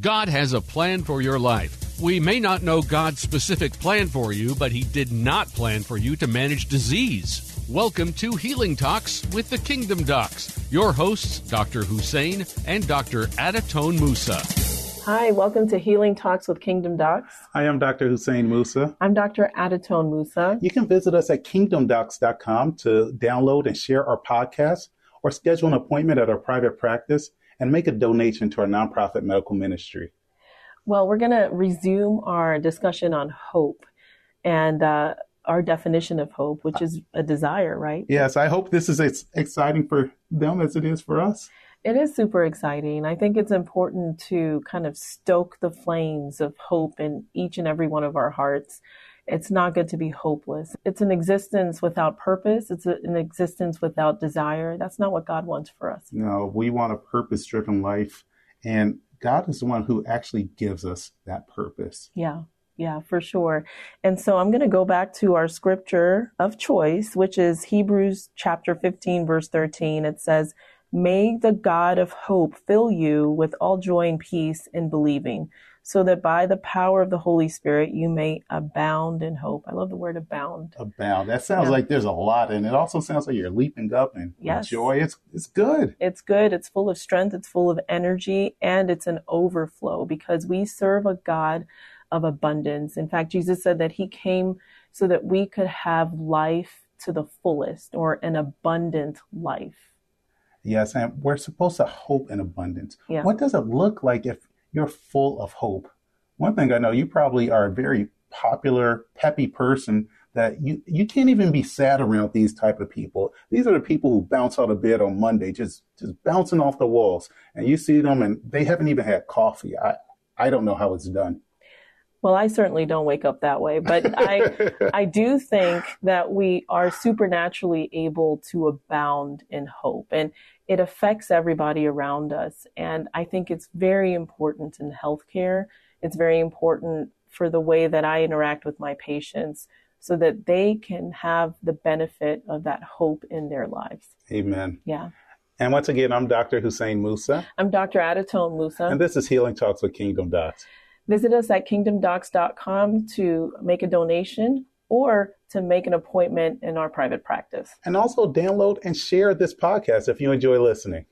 God has a plan for your life. We may not know God's specific plan for you, but He did not plan for you to manage disease. Welcome to Healing Talks with the Kingdom Docs. Your hosts, Dr. Hussein and Dr. Adatone Musa. Hi, welcome to Healing Talks with Kingdom Docs. I am Dr. Hussein Musa. I'm Dr. Adatone Musa. You can visit us at kingdomdocs.com to download and share our podcast or schedule an appointment at our private practice and make a donation to our nonprofit medical ministry. Well, we're going to resume our discussion on hope and uh, our definition of hope, which is a desire, right? Yes, I hope this is as exciting for them as it is for us. It is super exciting. I think it's important to kind of stoke the flames of hope in each and every one of our hearts. It's not good to be hopeless. It's an existence without purpose. It's a, an existence without desire. That's not what God wants for us. No, we want a purpose driven life. And God is the one who actually gives us that purpose. Yeah. Yeah, for sure. And so I'm going to go back to our scripture of choice, which is Hebrews chapter 15, verse 13. It says, May the God of hope fill you with all joy and peace in believing, so that by the power of the Holy Spirit you may abound in hope. I love the word abound. Abound. That sounds yeah. like there's a lot, and it also sounds like you're leaping up and yes. joy. It's it's good. It's good. It's full of strength. It's full of energy, and it's an overflow because we serve a God of abundance. In fact, Jesus said that He came so that we could have life to the fullest, or an abundant life. Yes, and we're supposed to hope in abundance. Yeah. What does it look like if you're full of hope. One thing I know, you probably are a very popular, peppy person that you, you can't even be sad around these type of people. These are the people who bounce out of bed on Monday, just, just bouncing off the walls. And you see them and they haven't even had coffee. I, I don't know how it's done. Well, I certainly don't wake up that way, but I, I do think that we are supernaturally able to abound in hope. And it affects everybody around us. And I think it's very important in healthcare. It's very important for the way that I interact with my patients so that they can have the benefit of that hope in their lives. Amen. Yeah. And once again, I'm Dr. Hussein Musa. I'm Dr. Adatone Musa. And this is Healing Talks with Kingdom Docs. Visit us at kingdomdocs.com to make a donation or to make an appointment in our private practice. And also download and share this podcast if you enjoy listening.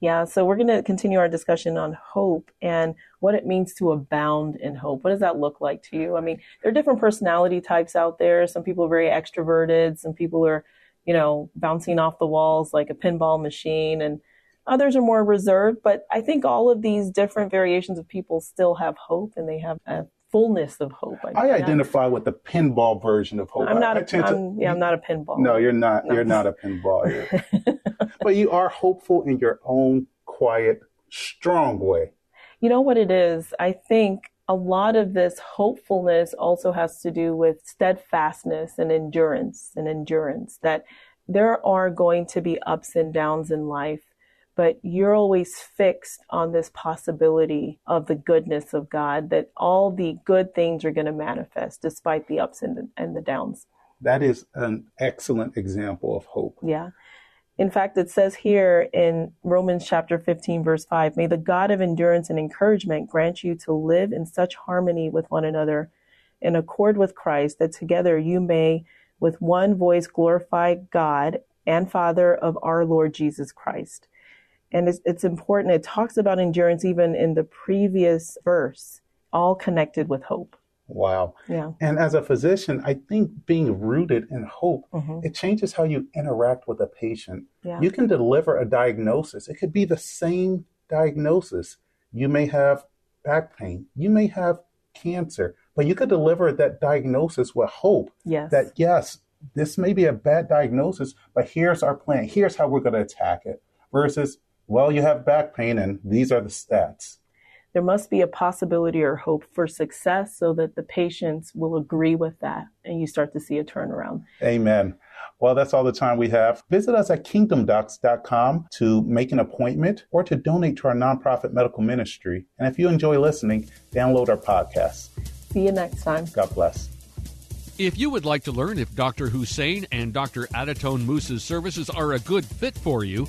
Yeah, so we're going to continue our discussion on hope and what it means to abound in hope. What does that look like to you? I mean, there are different personality types out there. Some people are very extroverted, some people are, you know, bouncing off the walls like a pinball machine, and others are more reserved. But I think all of these different variations of people still have hope and they have a fullness of hope. I, I identify with the pinball version of hope. I'm not I, a, I'm, to, yeah, I'm not a pinball. No, you're not. No. You're not a pinball. but you are hopeful in your own quiet, strong way. You know what it is? I think a lot of this hopefulness also has to do with steadfastness and endurance and endurance that there are going to be ups and downs in life but you're always fixed on this possibility of the goodness of God, that all the good things are going to manifest despite the ups and the, and the downs. That is an excellent example of hope. Yeah. In fact, it says here in Romans chapter 15, verse 5 May the God of endurance and encouragement grant you to live in such harmony with one another, in accord with Christ, that together you may with one voice glorify God and Father of our Lord Jesus Christ and it's, it's important. It talks about endurance even in the previous verse, all connected with hope. Wow. Yeah. And as a physician, I think being rooted in hope, mm-hmm. it changes how you interact with a patient. Yeah. You can deliver a diagnosis. It could be the same diagnosis. You may have back pain. You may have cancer, but you could deliver that diagnosis with hope. Yes. That yes, this may be a bad diagnosis, but here's our plan. Here's how we're going to attack it. Versus well, you have back pain and these are the stats. there must be a possibility or hope for success so that the patients will agree with that and you start to see a turnaround. Amen. Well, that's all the time we have. Visit us at kingdomdocs.com to make an appointment or to donate to our nonprofit medical ministry. And if you enjoy listening, download our podcast. See you next time. God bless. If you would like to learn if Dr. Hussein and Dr. Adatone Musa's services are a good fit for you,